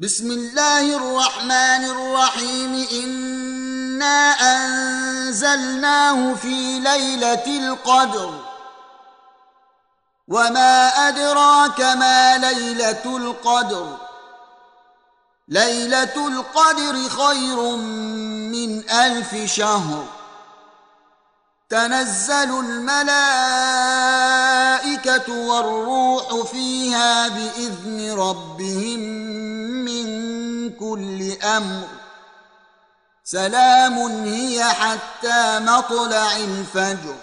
بسم الله الرحمن الرحيم. إنا أنزلناه في ليلة القدر. وما أدراك ما ليلة القدر. ليلة القدر خير من ألف شهر. تنزل الملائكة والروح فيها بإذن ربهم كل أمر سلام هي حتى مطلع الفجر.